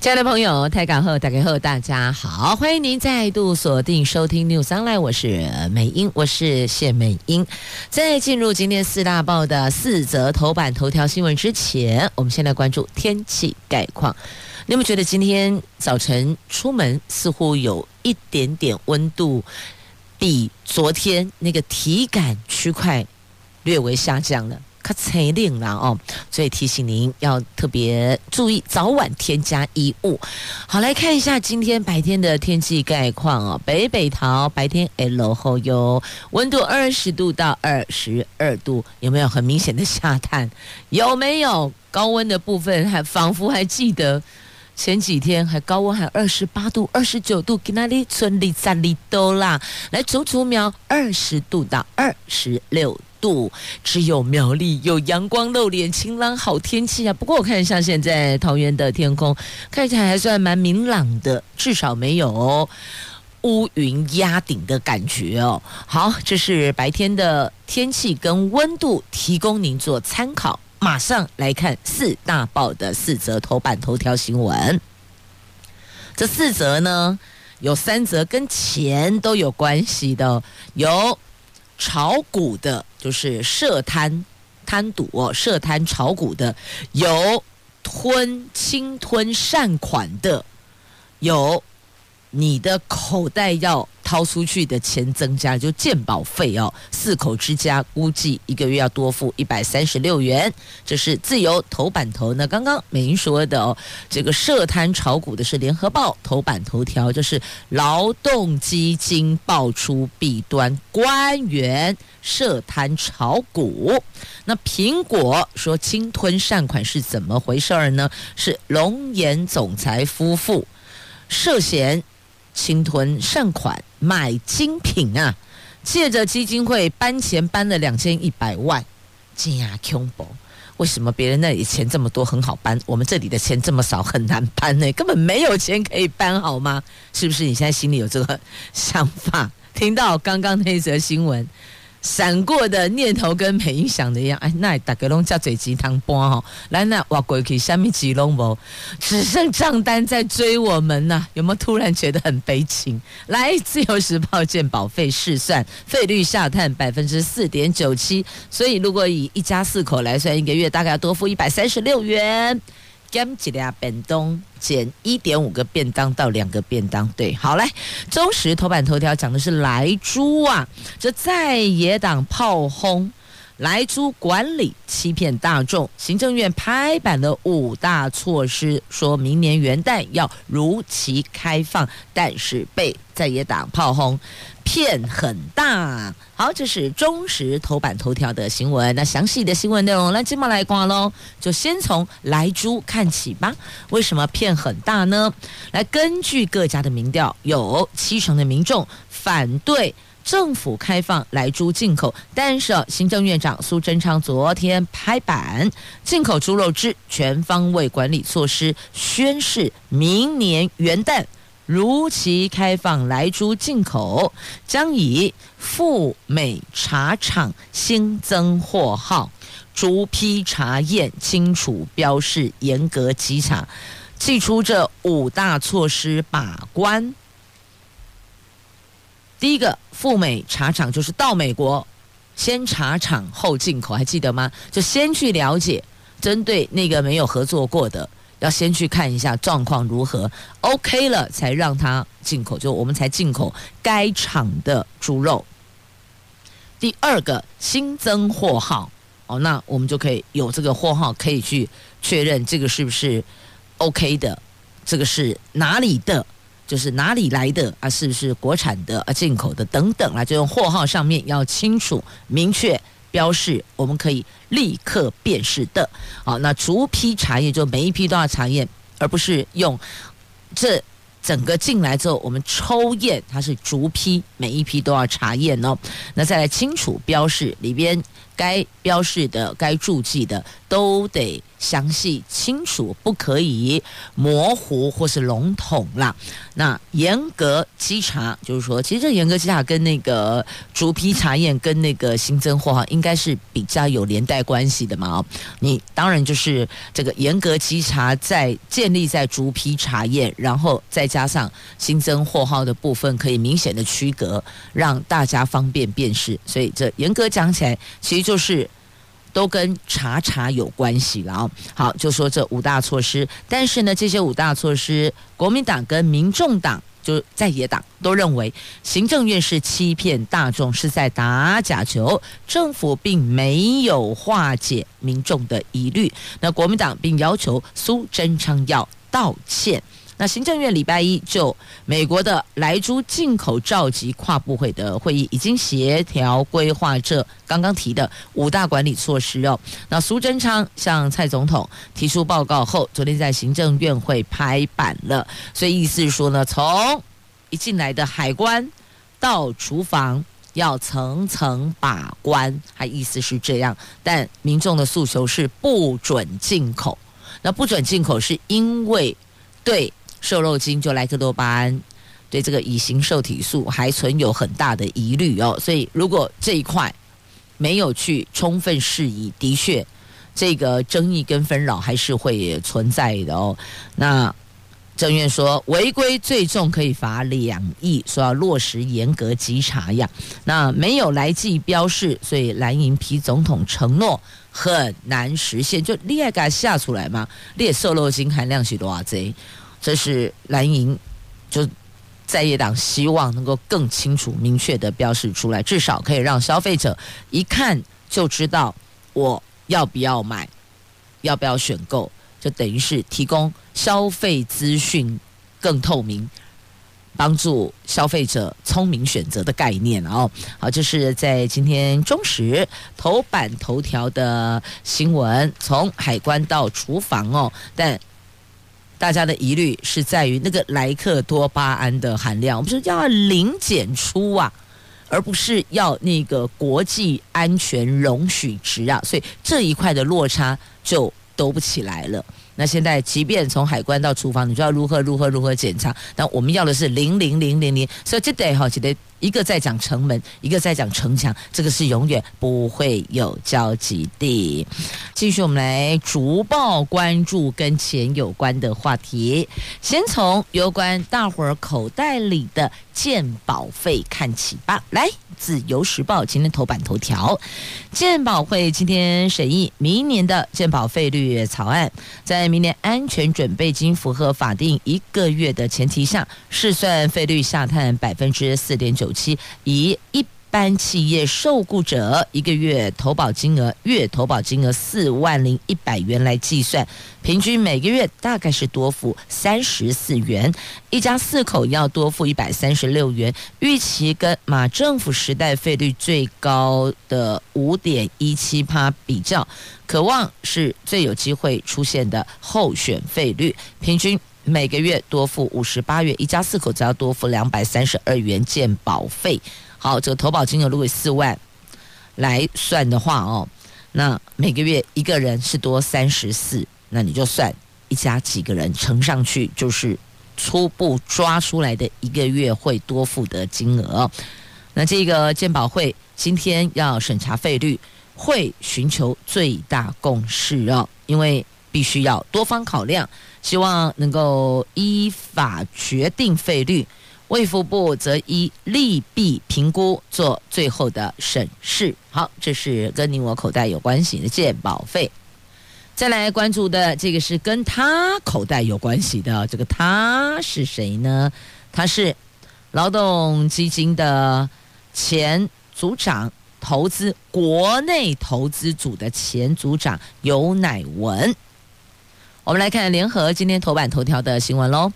亲爱的朋友，台港后大家好，大家好，欢迎您再度锁定收听 News Online，我是美英，我是谢美英。在进入今天四大报的四则头版头条新闻之前，我们先来关注天气概况。你有没有觉得今天早晨出门似乎有一点点温度比昨天那个体感区块略微下降了？可才冷了哦，所以提醒您要特别注意早晚添加衣物。好，来看一下今天白天的天气概况哦。北北桃白天 L 后有温度二十度到二十二度，有没有很明显的下探？有没有高温的部分？还仿佛还记得前几天还高温还二十八度、二十九度，给那里村里站里都啦。来，足足苗二十度到二十六度。只有苗栗有阳光露脸，晴朗好天气啊！不过我看一下现在桃园的天空，看起来还算蛮明朗的，至少没有乌云压顶的感觉哦。好，这是白天的天气跟温度，提供您做参考。马上来看四大报的四则头版头条新闻。这四则呢，有三则跟钱都有关系的，有。炒股的，就是涉贪贪赌，涉贪炒股的，有吞侵吞善款的，有你的口袋要。掏出去的钱增加，就鉴保费哦，四口之家估计一个月要多付一百三十六元。这是自由头版头。那刚刚美英说的哦，这个涉贪炒股的是联合报头版头条，就是劳动基金爆出弊端，官员涉贪炒股。那苹果说侵吞善款是怎么回事儿呢？是龙岩总裁夫妇涉嫌。侵吞善款买精品啊，借着基金会搬钱搬了两千一百万，这样恐怖。为什么别人那里钱这么多很好搬，我们这里的钱这么少很难搬呢？根本没有钱可以搬好吗？是不是你现在心里有这个想法？听到刚刚那则新闻。闪过的念头跟美英想的一样，哎，那大家拢叫嘴鸡汤波哈，来那挖过去下面几龙无，只剩账单在追我们呐、有没有突然觉得很悲情？来，自由时报健保费试算，费率下探百分之四点九七，所以如果以一家四口来算，一个月大概要多付一百三十六元。减几俩便当，减一点五个便当到两个便当，对，好嘞，中时头版头条讲的是莱猪啊，这在野党炮轰莱猪管理欺骗大众，行政院拍板的五大措施，说明年元旦要如期开放，但是被在野党炮轰。骗很大，好，这是中时头版头条的新闻。那详细的新闻内容，那，今麦来挂喽，就先从莱猪看起吧。为什么骗很大呢？来，根据各家的民调，有七成的民众反对政府开放来猪进口，但是行政院长苏贞昌昨天拍板，进口猪肉之全方位管理措施，宣示明年元旦。如期开放来猪进口，将以赴美茶厂新增货号，逐批查验清楚标示，严格稽查，祭出这五大措施把关。第一个，赴美茶厂就是到美国先茶厂后进口，还记得吗？就先去了解，针对那个没有合作过的。要先去看一下状况如何，OK 了才让他进口，就我们才进口该厂的猪肉。第二个新增货号，哦，那我们就可以有这个货号可以去确认这个是不是 OK 的，这个是哪里的，就是哪里来的啊，是不是国产的啊，进口的等等啊，就用货号上面要清楚明确。标示我们可以立刻辨识的，好，那逐批查验就每一批都要查验，而不是用这整个进来之后，我们抽验，它是逐批，每一批都要查验哦。那再来清楚标示里边该标示的、该注记的，都得详细清楚，不可以模糊或是笼统啦。那严格稽查，就是说，其实这严格稽查跟那个逐批查验跟那个新增货号应该是比较有连带关系的嘛。你当然就是这个严格稽查，在建立在逐批查验，然后再加上新增货号的部分，可以明显的区隔，让大家方便辨识。所以这严格讲起来，其实就是。都跟查查有关系了啊！好，就说这五大措施，但是呢，这些五大措施，国民党跟民众党就在野党都认为，行政院是欺骗大众，是在打假球，政府并没有化解民众的疑虑。那国民党并要求苏贞昌要道歉。那行政院礼拜一就美国的莱猪进口召集跨部会的会议，已经协调规划这刚刚提的五大管理措施哦。那苏贞昌向蔡总统提出报告后，昨天在行政院会拍板了，所以意思是说呢，从一进来的海关到厨房要层层把关，还意思是这样，但民众的诉求是不准进口。那不准进口是因为对。瘦肉精就莱克多巴胺，对这个乙型受体素还存有很大的疑虑哦，所以如果这一块没有去充分释疑，的确这个争议跟纷扰还是会存在的哦。那政院说违规最重可以罚两亿，说要落实严格稽查呀。那没有来记标示，所以蓝营批总统承诺很难实现，就厉害给他下出来嘛？列瘦肉精含量是多少？这是蓝营就在野党希望能够更清楚、明确的标示出来，至少可以让消费者一看就知道我要不要买，要不要选购，就等于是提供消费资讯更透明，帮助消费者聪明选择的概念哦。好，这是在今天中时头版头条的新闻，从海关到厨房哦，但。大家的疑虑是在于那个莱克多巴胺的含量，我们说要零检出啊，而不是要那个国际安全容许值啊，所以这一块的落差就兜不起来了。那现在，即便从海关到厨房，你就要如何如何如何检查，但我们要的是零零零零零，所以这得好，这得。一个在讲城门，一个在讲城墙，这个是永远不会有交集的。继续，我们来逐报关注跟钱有关的话题。先从有关大伙儿口袋里的鉴保费看起吧。来，《自由时报》今天头版头条：鉴保会今天审议明年的鉴保费率草案，在明年安全准备金符合法定一个月的前提下，试算费率下探百分之四点九。期以一般企业受雇者一个月投保金额月投保金额四万零一百元来计算，平均每个月大概是多付三十四元，一家四口要多付一百三十六元。预期跟马政府时代费率最高的五点一七趴比较，渴望是最有机会出现的候选费率，平均。每个月多付五十八元，一家四口只要多付两百三十二元健保费。好，这个投保金额如果四万来算的话哦，那每个月一个人是多三十四，那你就算一家几个人乘上去，就是初步抓出来的一个月会多付的金额。那这个健保会今天要审查费率，会寻求最大共识哦，因为必须要多方考量。希望能够依法决定费率，卫福部则依利弊评估做最后的审视。好，这是跟你我口袋有关系的健保费。再来关注的这个是跟他口袋有关系的，这个他是谁呢？他是劳动基金的前组长，投资国内投资组的前组长游乃文。我们来看联合今天头版头条的新闻喽。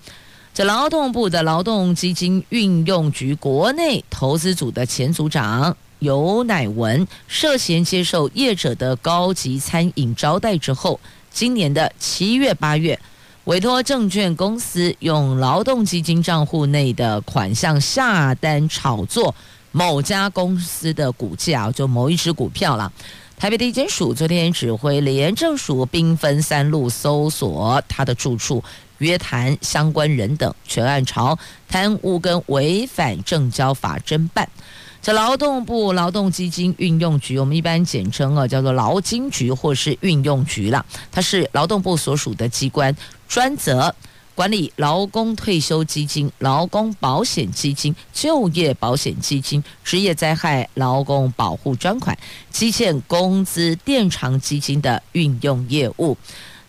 这劳动部的劳动基金运用局国内投资组的前组长尤乃文涉嫌接受业者的高级餐饮招待之后，今年的七月八月委托证券公司用劳动基金账户内的款项下单炒作某家公司的股价，就某一只股票了。台北地检署昨天指挥廉政署兵分三路搜索他的住处，约谈相关人等，全案朝贪污跟违反证交法侦办。这劳动部劳动基金运用局，我们一般简称啊，叫做劳金局或是运用局了。它是劳动部所属的机关，专责管理劳工退休基金、劳工保险基金、就业保险基金、职业灾害劳工保护专款、基建工资垫偿基金的运用业务。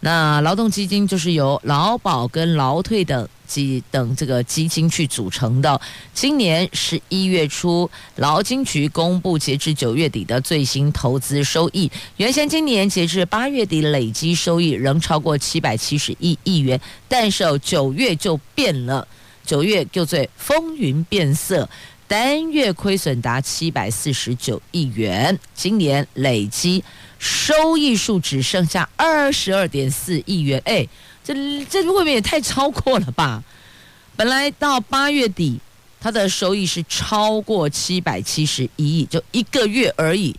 那劳动基金就是由劳保跟劳退等基等这个基金去组成的。今年十一月初，劳金局公布截至九月底的最新投资收益，原先今年截至八月底累积收益仍超过七百七十亿亿元，但是九月就变了，九月就最风云变色。单月亏损达七百四十九亿元，今年累积收益数只剩下二十二点四亿元。哎，这这未免也太超过了吧？本来到八月底，它的收益是超过七百七十一亿，就一个月而已。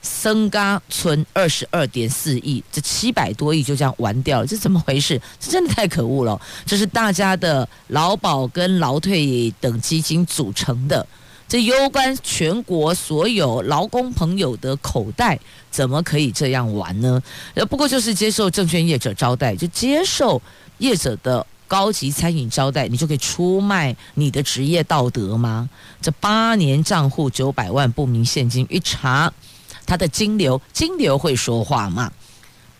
僧嘎存二十二点四亿，这七百多亿就这样玩掉了，这怎么回事？这真的太可恶了！这是大家的劳保跟劳退等基金组成的，这攸关全国所有劳工朋友的口袋，怎么可以这样玩呢？呃，不过就是接受证券业者招待，就接受业者的高级餐饮招待，你就可以出卖你的职业道德吗？这八年账户九百万不明现金一查。他的金流，金流会说话吗？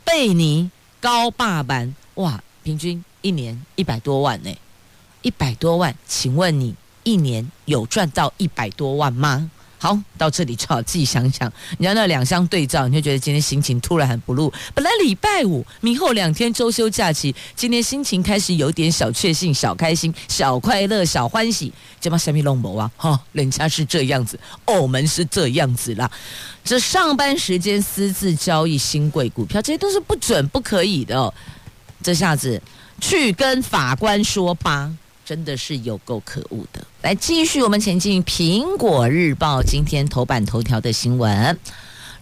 贝尼高霸版哇，平均一年一百多万呢，一百多万，请问你一年有赚到一百多万吗？好，到这里就好自己想想，你要那两相对照，你就觉得今天心情突然很不露。本来礼拜五，明后两天周休假期，今天心情开始有点小确幸、小开心、小快乐、小欢喜。这帮虾米龙博啊，哈、哦，人家是这样子，我们是这样子啦。这上班时间私自交易新贵股票，这些都是不准、不可以的哦。这下子去跟法官说吧。真的是有够可恶的！来继续我们前进，《苹果日报》今天头版头条的新闻：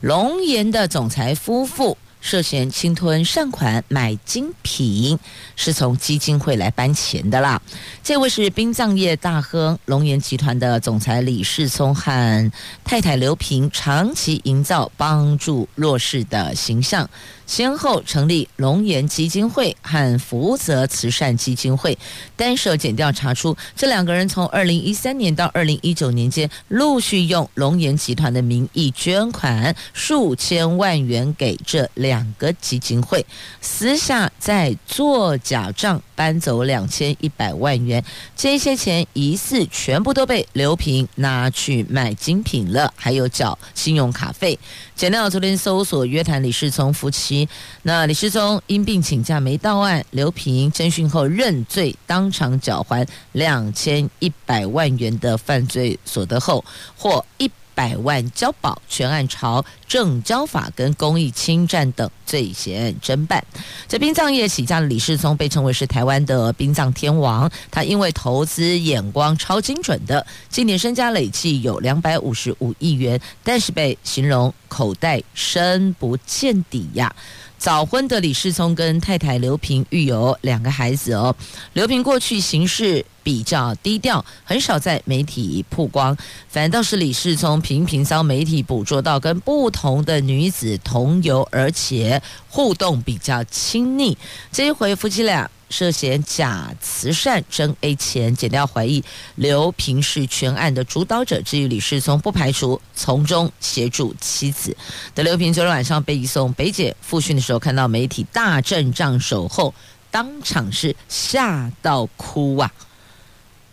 龙岩的总裁夫妇涉嫌侵吞善款买精品，是从基金会来搬钱的啦。这位是殡葬业大亨龙岩集团的总裁李世聪和太太刘萍，长期营造帮助弱势的形象。先后成立龙岩基金会和福泽慈善基金会，单手检调查出，这两个人从二零一三年到二零一九年间，陆续用龙岩集团的名义捐款数千万元给这两个基金会，私下再做假账搬走两千一百万元，这些钱疑似全部都被刘平拿去买精品了，还有缴信用卡费。简料昨天搜索约谈李世聪夫妻，那李世聪因病请假没到案，刘平侦讯后认罪，当场缴还两千一百万元的犯罪所得后，获一百万交保，全案朝正交法跟公益侵占等罪嫌侦办。在殡葬业起家的李世聪被称为是台湾的殡葬天王，他因为投资眼光超精准的，今年身家累计有两百五十五亿元，但是被形容口袋深不见底呀。早婚的李世聪跟太太刘萍育有两个孩子哦。刘萍过去行事比较低调，很少在媒体曝光，反倒是李世聪频频遭媒体捕捉到跟不同的女子同游，而且互动比较亲密。这一回夫妻俩。涉嫌假慈善争 A 钱，减掉怀疑刘平是全案的主导者。至于李世聪，不排除从中协助妻子。的刘平昨天晚上被移送北检复讯的时候，看到媒体大阵仗守候，当场是吓到哭啊！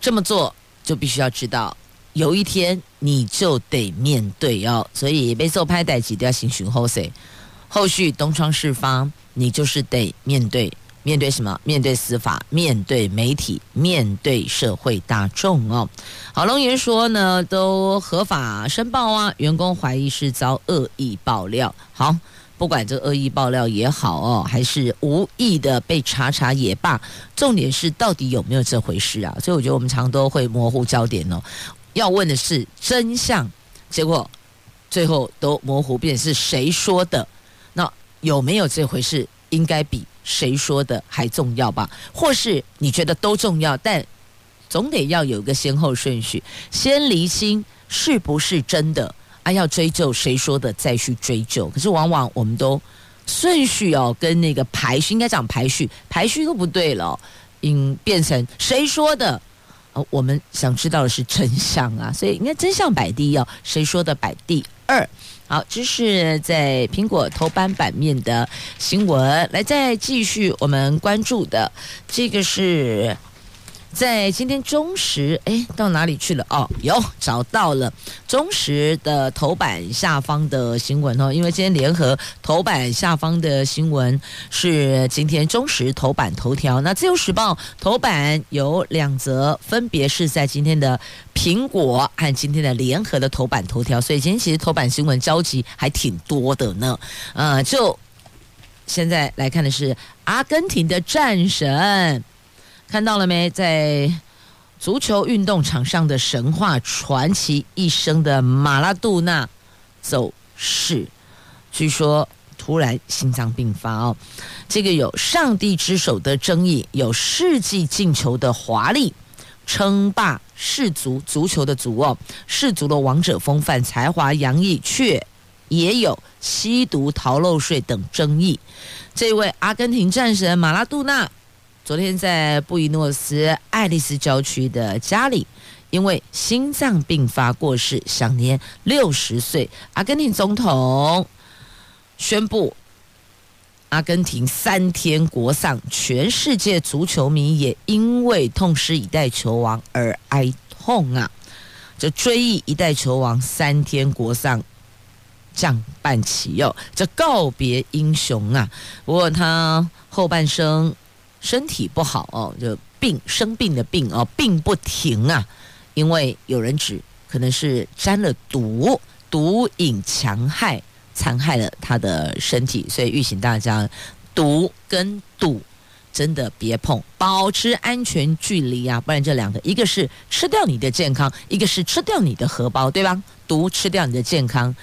这么做就必须要知道，有一天你就得面对哦。所以被受拍代几都要行寻后谁，后续东窗事发，你就是得面对。面对什么？面对司法，面对媒体，面对社会大众哦。郝龙岩说呢，都合法申报啊。员工怀疑是遭恶意爆料。好，不管这恶意爆料也好哦，还是无意的被查查也罢，重点是到底有没有这回事啊？所以我觉得我们常都会模糊焦点哦。要问的是真相，结果最后都模糊，变成是谁说的？那有没有这回事？应该比谁说的还重要吧？或是你觉得都重要，但总得要有个先后顺序，先厘清是不是真的啊？要追究谁说的，再去追究。可是往往我们都顺序哦，跟那个排序应该讲排序，排序都不对了，应变成谁说的？哦，我们想知道的是真相啊，所以应该真相摆第一哦，谁说的摆第二。好，这是在苹果头版版面的新闻，来再继续我们关注的这个是。在今天中时，哎，到哪里去了？哦，有找到了中时的头版下方的新闻哦。因为今天联合头版下方的新闻是今天中时头版头条。那自由时报头版有两则，分别是在今天的苹果和今天的联合的头版头条。所以今天其实头版新闻交集还挺多的呢。呃，就现在来看的是阿根廷的战神。看到了没？在足球运动场上的神话传奇一生的马拉杜纳走势，据说突然心脏病发哦。这个有上帝之手的争议，有世纪进球的华丽，称霸世足足球的足哦，世足的王者风范，才华洋溢，却也有吸毒逃漏税等争议。这位阿根廷战神马拉杜纳。昨天在布宜诺斯艾利斯郊区的家里，因为心脏病发过世，享年六十岁。阿根廷总统宣布，阿根廷三天国丧，全世界足球迷也因为痛失一代球王而哀痛啊！这追忆一代球王三天国丧，降半旗哟，这告别英雄啊！不过他后半生。身体不好哦，就病生病的病哦，病不停啊，因为有人指可能是沾了毒，毒瘾强害，残害了他的身体，所以预请大家，毒跟赌真的别碰，保持安全距离啊，不然这两个一个是吃掉你的健康，一个是吃掉你的荷包，对吧？毒吃掉你的健康，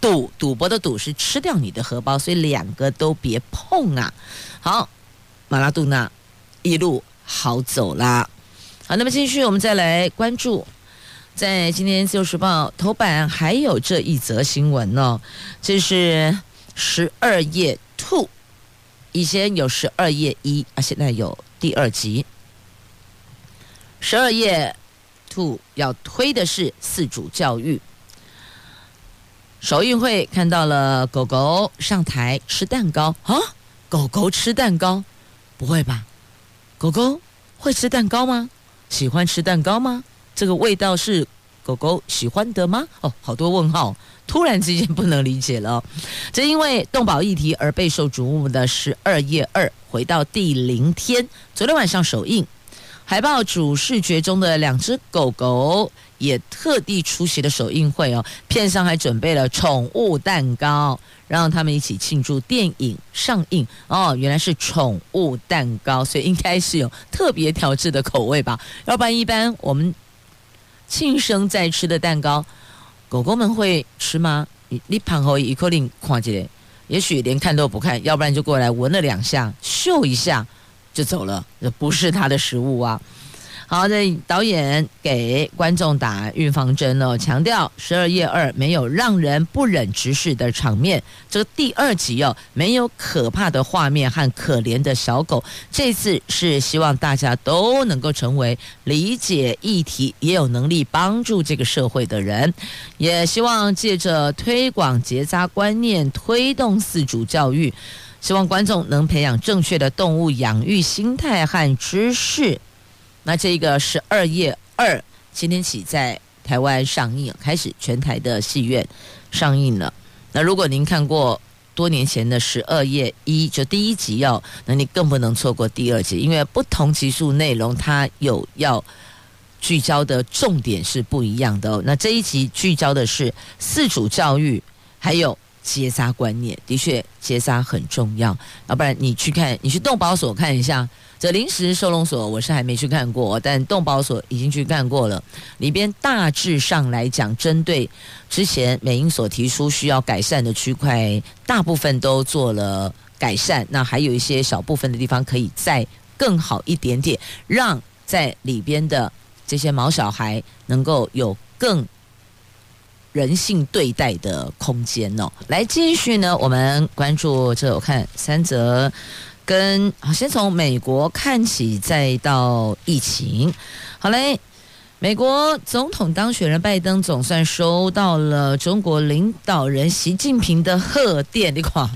赌赌博的赌是吃掉你的荷包，所以两个都别碰啊，好。马拉杜纳一路好走啦，好，那么继续我们再来关注，在今天《自由时报》头版还有这一则新闻哦，这是十二夜 two，以前有十二夜一啊，现在有第二集，十二夜 two 要推的是四主教育，首映会看到了狗狗上台吃蛋糕。啊，狗狗吃蛋糕。不会吧？狗狗会吃蛋糕吗？喜欢吃蛋糕吗？这个味道是狗狗喜欢的吗？哦，好多问号，突然之间不能理解了。这因为动保议题而备受瞩目的十二夜二回到第零天，昨天晚上首映，海报主视觉中的两只狗狗也特地出席了首映会哦，片上还准备了宠物蛋糕。让他们一起庆祝电影上映哦，原来是宠物蛋糕，所以应该是有特别调制的口味吧？要不然一般我们庆生在吃的蛋糕，狗狗们会吃吗？你你旁后一口令看起来，也许连看都不看，要不然就过来闻了两下，嗅一下就走了，这不是它的食物啊。好的，导演给观众打预防针哦，强调十二夜二没有让人不忍直视的场面。这个第二集哦，没有可怕的画面和可怜的小狗。这次是希望大家都能够成为理解议题、也有能力帮助这个社会的人，也希望借着推广结扎观念，推动自主教育，希望观众能培养正确的动物养育心态和知识。那这个十二月二今天起在台湾上映，开始全台的戏院上映了。那如果您看过多年前的十二月一，就第一集哦，那你更不能错过第二集，因为不同集数内容它有要聚焦的重点是不一样的哦。那这一集聚焦的是四主教育，还有结扎观念，的确结扎很重要。要不然你去看，你去动保所看一下。这临时收容所我是还没去看过，但动保所已经去看过了。里边大致上来讲，针对之前美英所提出需要改善的区块，大部分都做了改善。那还有一些小部分的地方可以再更好一点点，让在里边的这些毛小孩能够有更人性对待的空间哦。来继续呢，我们关注这，我看三则。跟好，先从美国看起，再到疫情。好嘞，美国总统当选人拜登总算收到了中国领导人习近平的贺电。你看，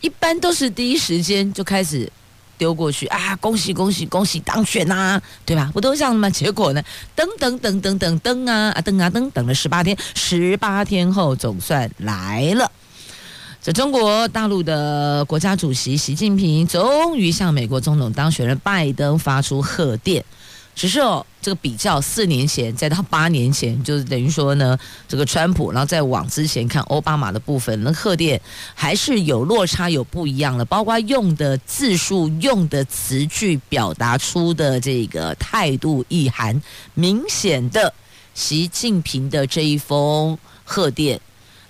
一般都是第一时间就开始丢过去啊，恭喜恭喜恭喜当选呐、啊，对吧？不都这样吗？结果呢，等等等等等等啊啊等啊等，等了十八天，十八天后总算来了。这中国大陆的国家主席习近平终于向美国总统当选人拜登发出贺电，只是哦，这个比较四年前再到八年前，就是等于说呢，这个川普，然后再往之前看奥巴马的部分，那贺电还是有落差，有不一样的，包括用的字数、用的词句，表达出的这个态度意涵，明显的习近平的这一封贺电。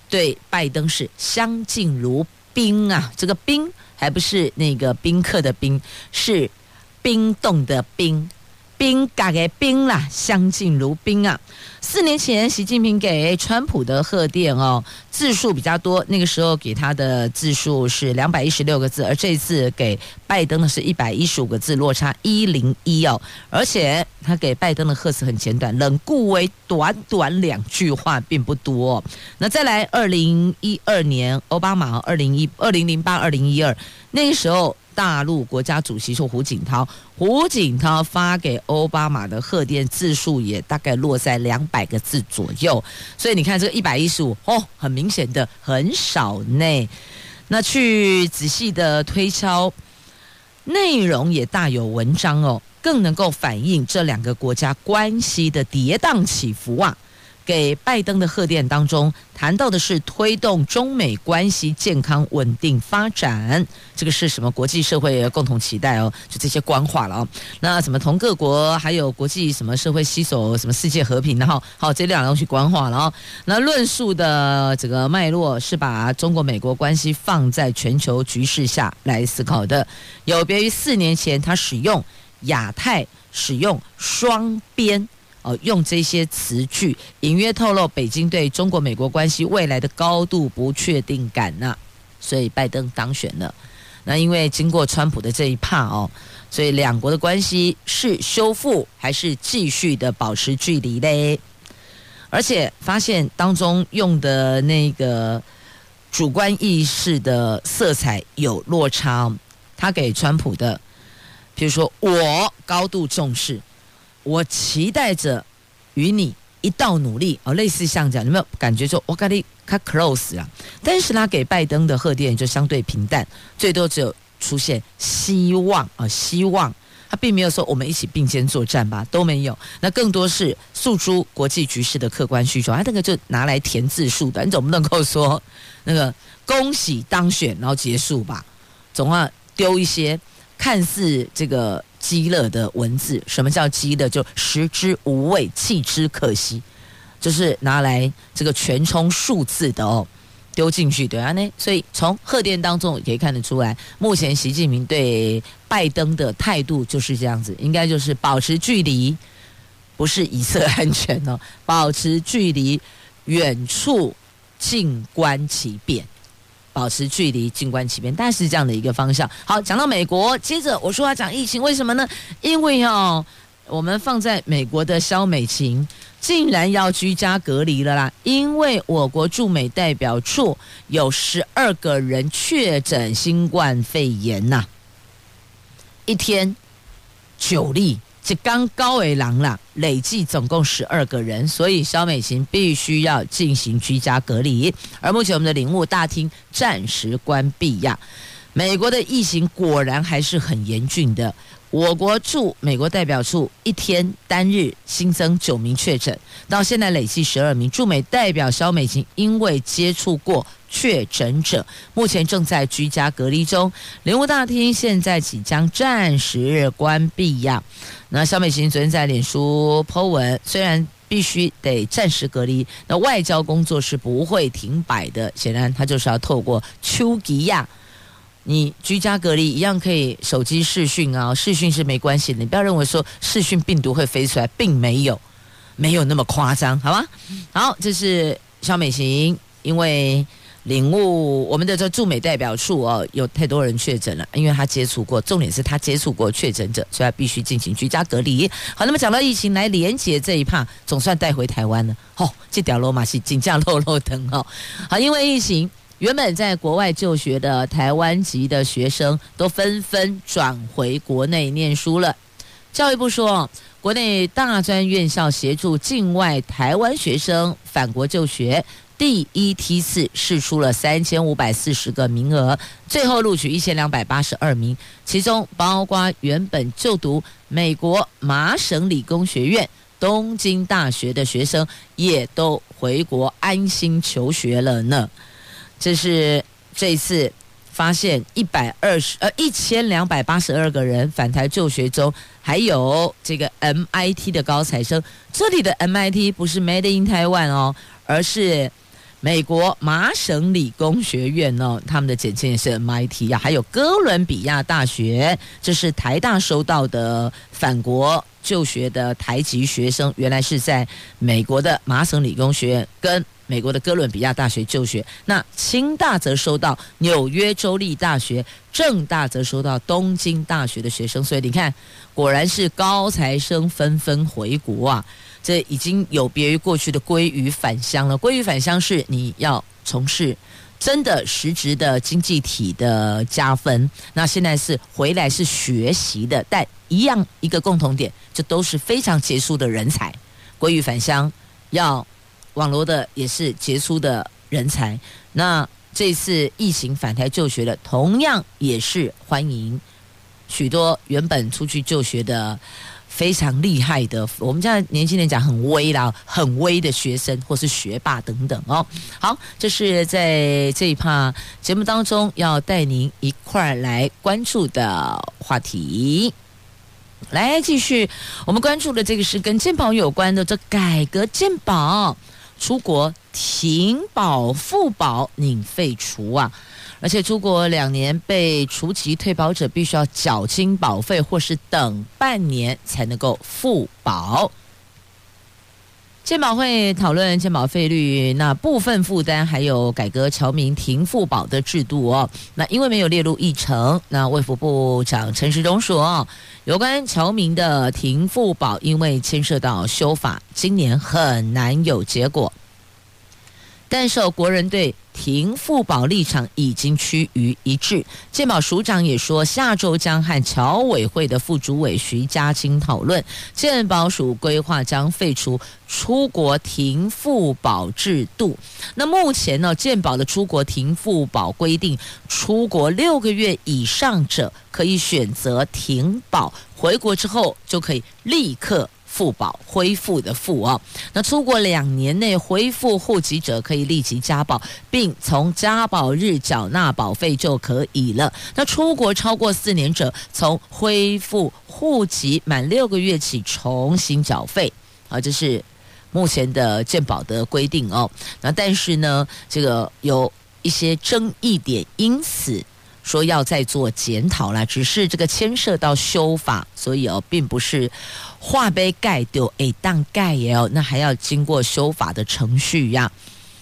对拜登是相敬如宾啊，这个宾还不是那个宾客的宾，是冰冻的冰。冰嘎给冰啦，相敬如宾啊！四年前，习近平给川普的贺电哦，字数比较多，那个时候给他的字数是两百一十六个字，而这次给拜登的是一百一十五个字，落差一零一哦。而且他给拜登的贺词很简短，冷固为短短两句话，并不多。那再来，二零一二年，奥巴马二零一二零零八二零一二那个时候。大陆国家主席是胡锦涛，胡锦涛发给奥巴马的贺电字数也大概落在两百个字左右，所以你看这个一百一十五哦，很明显的很少呢。那去仔细的推敲，内容也大有文章哦，更能够反映这两个国家关系的跌宕起伏啊。给拜登的贺电当中谈到的是推动中美关系健康稳定发展，这个是什么国际社会共同期待哦？就这些官话了哦。那怎么同各国还有国际什么社会携手什么世界和平，然后好这两样东西官话了哦。那论述的这个脉络是把中国美国关系放在全球局势下来思考的，有别于四年前他使用亚太使用双边。哦，用这些词句隐约透露北京对中国美国关系未来的高度不确定感呐、所以拜登当选了。那因为经过川普的这一趴哦，所以两国的关系是修复还是继续的保持距离嘞？而且发现当中用的那个主观意识的色彩有落差，他给川普的，比如说我高度重视。我期待着与你一道努力哦，类似像这样，有没有感觉说我跟你他 close 啊？但是他给拜登的贺电就相对平淡，最多只有出现希望啊，希望他并没有说我们一起并肩作战吧，都没有。那更多是诉诸国际局势的客观需求，他那个就拿来填字数的，你总不能够说那个恭喜当选然后结束吧？总要丢一些看似这个。鸡肋的文字，什么叫鸡肋？就食之无味，弃之可惜，就是拿来这个全充数字的哦，丢进去对啊呢。所以从贺电当中也可以看得出来，目前习近平对拜登的态度就是这样子，应该就是保持距离，不是以色安全哦，保持距离，远处静观其变。保持距离，静观其变，但是这样的一个方向。好，讲到美国，接着我说要讲疫情，为什么呢？因为哦，我们放在美国的萧美琴竟然要居家隔离了啦，因为我国驻美代表处有十二个人确诊新冠肺炎呐，一天九例。这刚高为狼了，累计总共十二个人，所以肖美琴必须要进行居家隔离。而目前我们的领务大厅暂时关闭呀。美国的疫情果然还是很严峻的。我国驻美国代表处一天单日新增九名确诊，到现在累计十二名。驻美代表肖美琴因为接触过确诊者，目前正在居家隔离中。联务大厅现在即将暂时关闭呀。那肖美琴昨天在脸书 po 文，虽然必须得暂时隔离，那外交工作是不会停摆的。显然，他就是要透过丘吉亚。你居家隔离一样可以手机视讯啊，视讯是没关系的。你不要认为说视讯病毒会飞出来，并没有，没有那么夸张，好吗？好，这是肖美琴，因为领悟我们的这驻美代表处哦，有太多人确诊了，因为他接触过，重点是他接触过确诊者，所以他必须进行居家隔离。好，那么讲到疫情来连接这一趴，总算带回台湾了。哦，这条罗马是紧张漏漏灯哦。好，因为疫情。原本在国外就学的台湾籍的学生都纷纷转回国内念书了。教育部说，国内大专院校协助境外台湾学生返国就学，第一梯次释出了三千五百四十个名额，最后录取一千两百八十二名，其中包括原本就读美国麻省理工学院、东京大学的学生，也都回国安心求学了呢。这是这一次发现一百二十呃一千两百八十二个人返台就学中，还有这个 MIT 的高材生。这里的 MIT 不是 Made in Taiwan 哦，而是美国麻省理工学院哦，他们的简称也是 MIT 呀。还有哥伦比亚大学，这是台大收到的返国就学的台籍学生，原来是在美国的麻省理工学院跟。美国的哥伦比亚大学就学，那清大则收到纽约州立大学，政大则收到东京大学的学生，所以你看，果然是高材生纷纷回国啊！这已经有别于过去的归于返乡了。归于返乡是你要从事真的实质的经济体的加分，那现在是回来是学习的，但一样一个共同点，这都是非常杰出的人才。归于返乡要。网罗的也是杰出的人才，那这次疫情返台就学的，同样也是欢迎许多原本出去就学的非常厉害的，我们现在年轻人讲很威啦，很威的学生或是学霸等等哦。好，这是在这一趴节目当中要带您一块儿来关注的话题。来继续，我们关注的这个是跟健保有关的，这改革健保。出国停保复保拟废除啊！而且出国两年被除籍退保者，必须要缴清保费，或是等半年才能够复保。健保会讨论健保费率，那部分负担还有改革侨民停付保的制度哦。那因为没有列入议程，那卫福部长陈时中说，有关侨民的停付保，因为牵涉到修法，今年很难有结果。但受国人对停复保立场已经趋于一致，健保署长也说，下周将和侨委会的副主委徐家清讨论，健保署规划将废除出国停复保制度。那目前呢，健保的出国停复保规定，出国六个月以上者可以选择停保，回国之后就可以立刻。复保恢复的复哦，那出国两年内恢复户籍者可以立即加保，并从加保日缴纳保费就可以了。那出国超过四年者，从恢复户籍满六个月起重新缴费啊，这是目前的健保的规定哦。那但是呢，这个有一些争议点，因此。说要再做检讨啦，只是这个牵涉到修法，所以哦，并不是话被盖丢诶，当盖也哦，那还要经过修法的程序呀。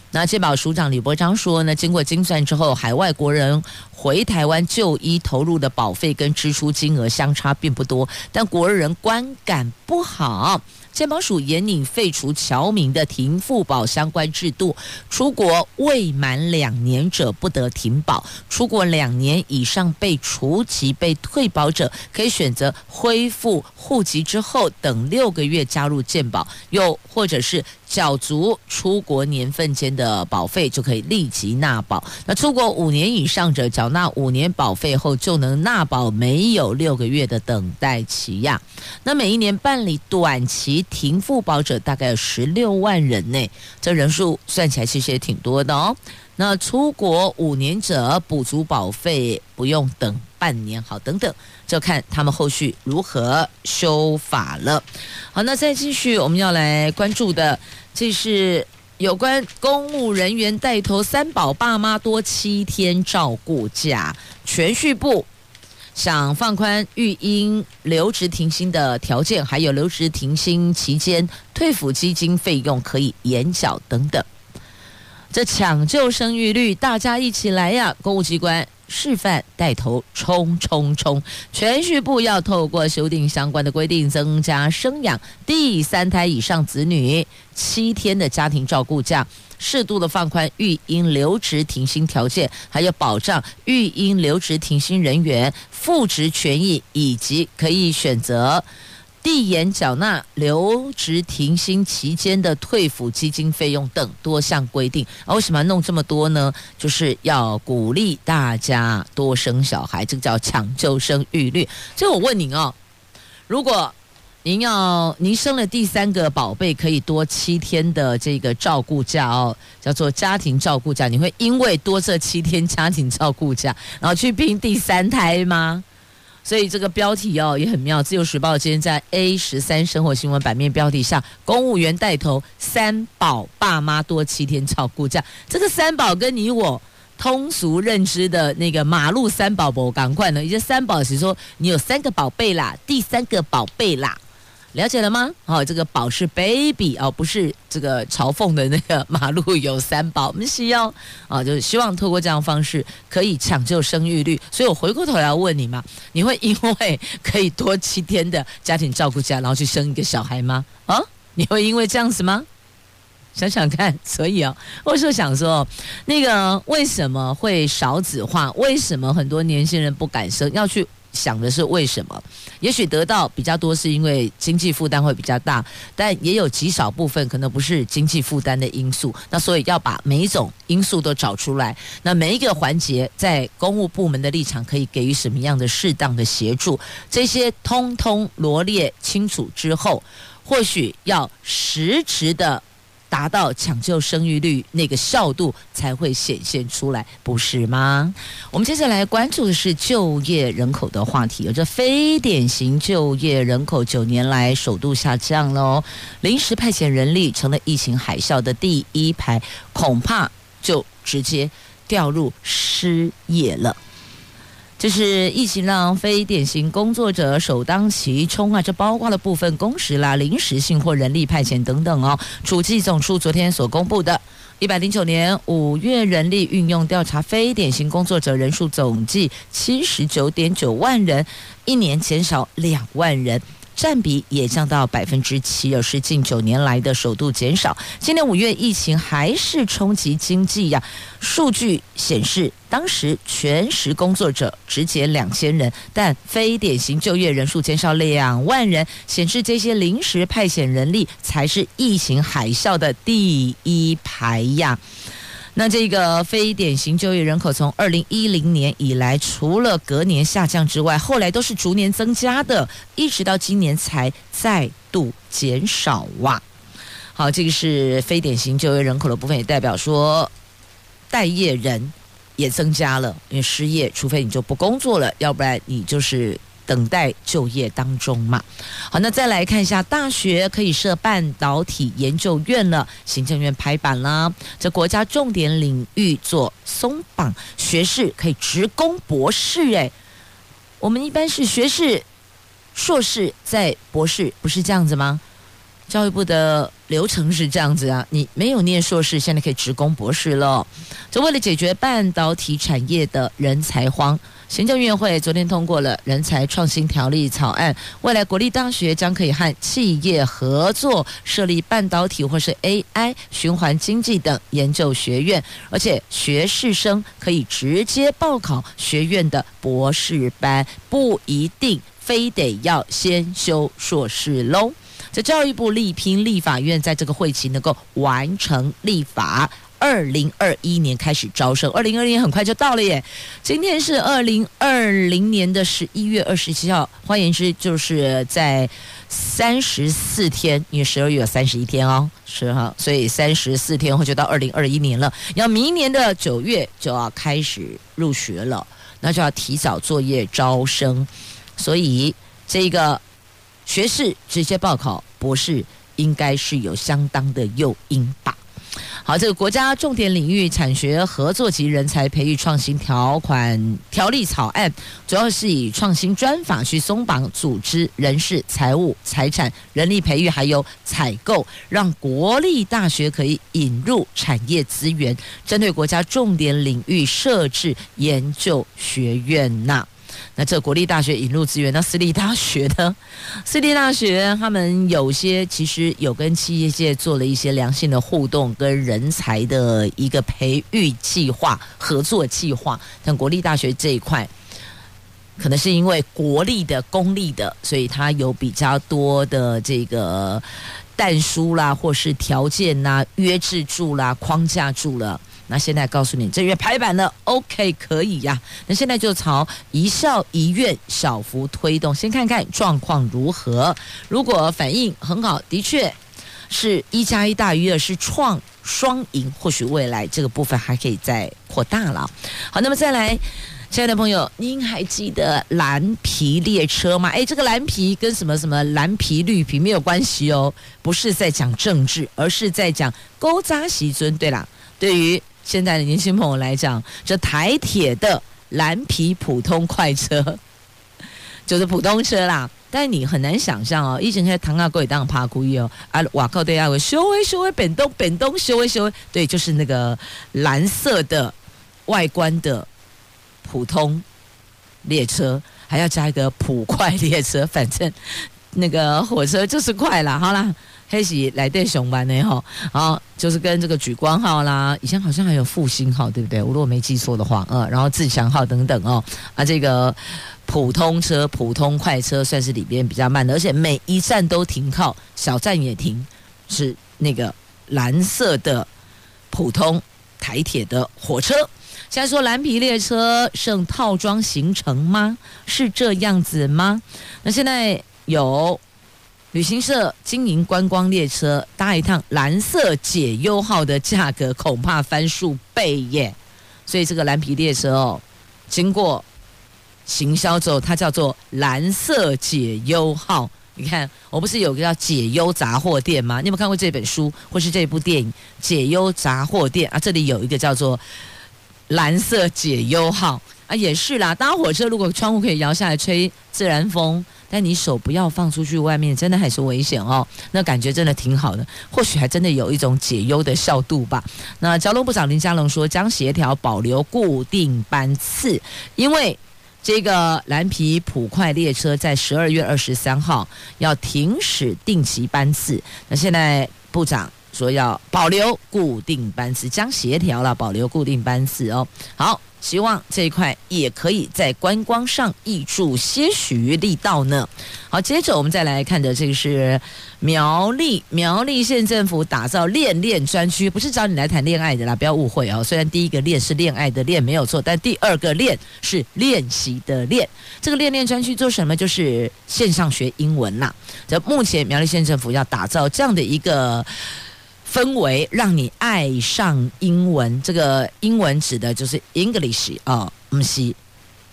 那健保署长李伯章说呢，经过精算之后，海外国人回台湾就医投入的保费跟支出金额相差并不多，但国人观感不好。健保署严拟废除侨民的停付保相关制度，出国未满两年者不得停保，出国两年以上被除籍被退保者，可以选择恢复户籍之后等六个月加入健保，又或者是缴足出国年份间的保费就可以立即纳保。那出国五年以上者缴纳五年保费后，就能纳保没有六个月的等待期呀。那每一年办理短期停付保者大概有十六万人呢，这人数算起来其实也挺多的哦。那出国五年者补足保费不用等半年，好，等等，就看他们后续如何修法了。好，那再继续我们要来关注的，这是有关公务人员带头三宝爸妈多七天照顾假，銓叙部想放宽育婴留职停薪的条件，还有留职停薪期间退抚基金费用可以延缴等等。这抢救生育率，大家一起来呀！公务机关示范带头冲冲冲！全序部要透过修订相关的规定，增加生养第三胎以上子女七天的家庭照顾假，适度的放宽育婴留职停薪条件，还有保障育婴留职停薪人员复职权益，以及可以选择。递延缴纳留职停薪期间的退抚基金费用等多项规定，啊，为什么要弄这么多呢？就是要鼓励大家多生小孩，这个叫抢救生育率。所以我问您哦，如果您要您生了第三个宝贝，可以多七天的这个照顾假哦，叫做家庭照顾假，你会因为多这七天家庭照顾假，然后去拼第三胎吗？所以这个标题哦也很妙，《自由时报》今天在 A 十三生活新闻版面标题下，公务员带头三宝爸妈多七天照顾假。这个三宝跟你我通俗认知的那个马路三宝宝赶快呢？一些三宝是说你有三个宝贝啦，第三个宝贝啦。了解了吗？哦，这个宝是 baby 哦，不是这个嘲讽的那个马路有三宝，我们需要啊，就是希望透过这样的方式可以抢救生育率。所以我回过头来问你嘛，你会因为可以多七天的家庭照顾假，然后去生一个小孩吗？啊，你会因为这样子吗？想想看。所以啊，我是想说，那个为什么会少子化？为什么很多年轻人不敢生？要去。想的是为什么？也许得到比较多是因为经济负担会比较大，但也有极少部分可能不是经济负担的因素。那所以要把每一种因素都找出来。那每一个环节在公务部门的立场可以给予什么样的适当的协助？这些通通罗列清楚之后，或许要实质的。达到抢救生育率那个效度才会显现出来，不是吗？我们接下来关注的是就业人口的话题。有着非典型就业人口九年来首度下降喽，临时派遣人力成了疫情海啸的第一排，恐怕就直接掉入失业了。就是疫情让非典型工作者首当其冲啊！这包括了部分工时啦、临时性或人力派遣等等哦。主计总处昨天所公布的，一百零九年五月人力运用调查，非典型工作者人数总计七十九点九万人，一年减少两万人。占比也降到百分之七，而是近九年来的首度减少。今年五月疫情还是冲击经济呀、数据显示，当时全时工作者只减两千人，但非典型就业人数减少两万人，显示这些临时派遣人力才是疫情海啸的第一排呀。那这个非典型就业人口从二零一零年以来，除了隔年下降之外，后来都是逐年增加的，一直到今年才再度减少哇。好，这个是非典型就业人口的部分，也代表说待业人也增加了，因为失业，除非你就不工作了，要不然你就是。等待就业当中嘛，好，那再来看一下，大学可以设半导体研究院了，行政院拍板了，这国家重点领域做松绑，学士可以直攻博士，诶，我们一般是学士、硕士在博士，不是这样子吗？教育部的流程是这样子啊，你没有念硕士，现在可以直攻博士了，这为了解决半导体产业的人才荒。行政院会昨天通过了人才创新条例草案，未来国立大学将可以和企业合作设立半导体或是 AI、循环经济等研究学院，而且学士生可以直接报考学院的博士班，不一定非得要先修硕士喽。这教育部力拼立法院在这个会期能够完成立法。二零二一年开始招生，二零二零年很快就到了耶。今天是二零二零年的十一月二十七号，换言之，就是在三十四天，因为十二月有三十一天哦，是哈，所以三十四天后就到二零二一年了。要明年的九月就要开始入学了，那就要提早作业招生，所以这个学士直接报考博士，应该是有相当的诱因吧。好，这个国家重点领域产学合作及人才培育创新条款条例草案，主要是以创新专法去松绑组织、人事、财务、财产、人力培育，还有采购，让国立大学可以引入产业资源，针对国家重点领域设置研究学院呐。那这国立大学引入资源，那私立大学呢？私立大学他们有些其实有跟企业界做了一些良性的互动，跟人才的一个培育计划、合作计划。但国立大学这一块，可能是因为国立的、公立的，所以它有比较多的这个但书啦，或是条件啦、约制住啦、框架住了。那现在告诉你，这月排版呢，OK，可以呀、那现在就朝一校一院小幅推动，先看看状况如何。如果反应很好，的确是一加一大于二，是创双赢，或许未来这个部分还可以再扩大了。好，那么再来，亲爱的朋友，您还记得蓝皮列车吗？诶，这个蓝皮跟什么什么蓝皮绿皮没有关系哦，不是在讲政治，而是在讲古早时阵。对啦，对于现在的年轻朋友来讲，这台铁的蓝皮普通快车 就是普通车啦。但你很难想象哦，以前在唐阿贵当爬古意哦，啊瓦靠对阿维修微修微本东本东修微修微，对，就是那个蓝色的外观的普通列车，还要加一个普快列车，反正那个火车就是快啦。好啦。黑喜来对熊班的吼，好，就是跟这个莒光号啦，以前好像还有复兴号，对不对？我如果没记错的话，嗯，然后自强号等等哦，啊，这个普通车、普通快车算是里边比较慢的，而且每一站都停靠，小站也停，是那个蓝色的普通台铁的火车。现在说蓝皮列车剩套装行程吗？是这样子吗？那现在有。旅行社经营观光列车，搭一趟蓝色解忧号的价格恐怕翻数倍耶！所以这个蓝皮列车哦，经过行销之后，它叫做蓝色解忧号。你看，我不是有个叫解忧杂货店吗？你有没有看过这本书或是这部电影《解忧杂货店》啊？这里有一个叫做蓝色解忧号啊，也是啦。搭火车如果窗户可以摇下来吹自然风。那你手不要放出去外面，真的还是危险哦。那感觉真的挺好的，或许还真的有一种解忧的效度吧。那交通部长林佳龙说，将协调保留固定班次，因为这个蓝皮普快列车在十二月二十三号要停驶定期班次。那现在部长说要保留固定班次，将协调了保留固定班次哦。好。希望这一块也可以在观光上挹注些许力道呢。好，接着我们再来看的这个是苗栗苗栗县政府打造恋恋专区，不是找你来谈恋爱的啦，不要误会哦。虽然第一个恋是恋爱的恋没有错，但第二个恋是练习的练。这个恋恋专区做什么？就是线上学英文啦。这目前苗栗县政府要打造这样的一个。氛围让你爱上英文，这个英文指的就是 English 啊，不是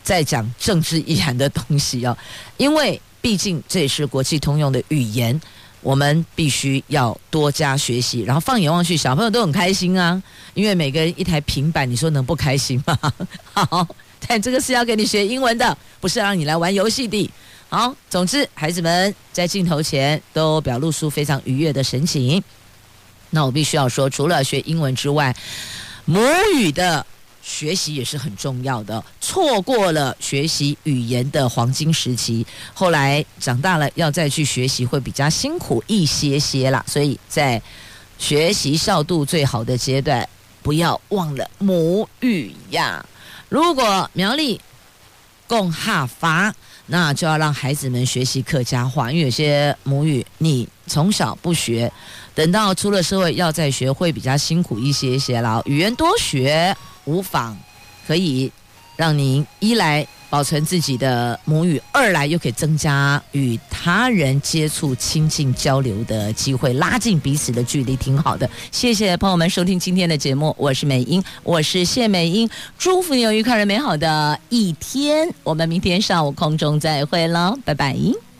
在讲政治意涵的东西哦。因为毕竟这也是国际通用的语言，我们必须要多加学习。然后放眼望去，小朋友都很开心啊，因为每个人一台平板，你说能不开心吗？好，但这个是要给你学英文的，不是让你来玩游戏的。好，总之孩子们在镜头前都表露出非常愉悦的神情。那我必须要说，除了学英文之外，母语的学习也是很重要的。错过了学习语言的黄金时期，后来长大了要再去学习会比较辛苦一些些啦。所以在学习效度最好的阶段，不要忘了母语呀。如果苗栗共哈法那就要让孩子们学习客家话，因为有些母语你从小不学，等到出了社会要再学会比较辛苦一些些了。语言多学无妨，可以让您一来保存自己的母语，二来又可以增加与他人接触、亲近、交流的机会，拉近彼此的距离，挺好的。谢谢朋友们收听今天的节目，我是美英，我是谢美英，祝福你有愉快而美好的一天。我们明天上午空中再会喽，拜拜。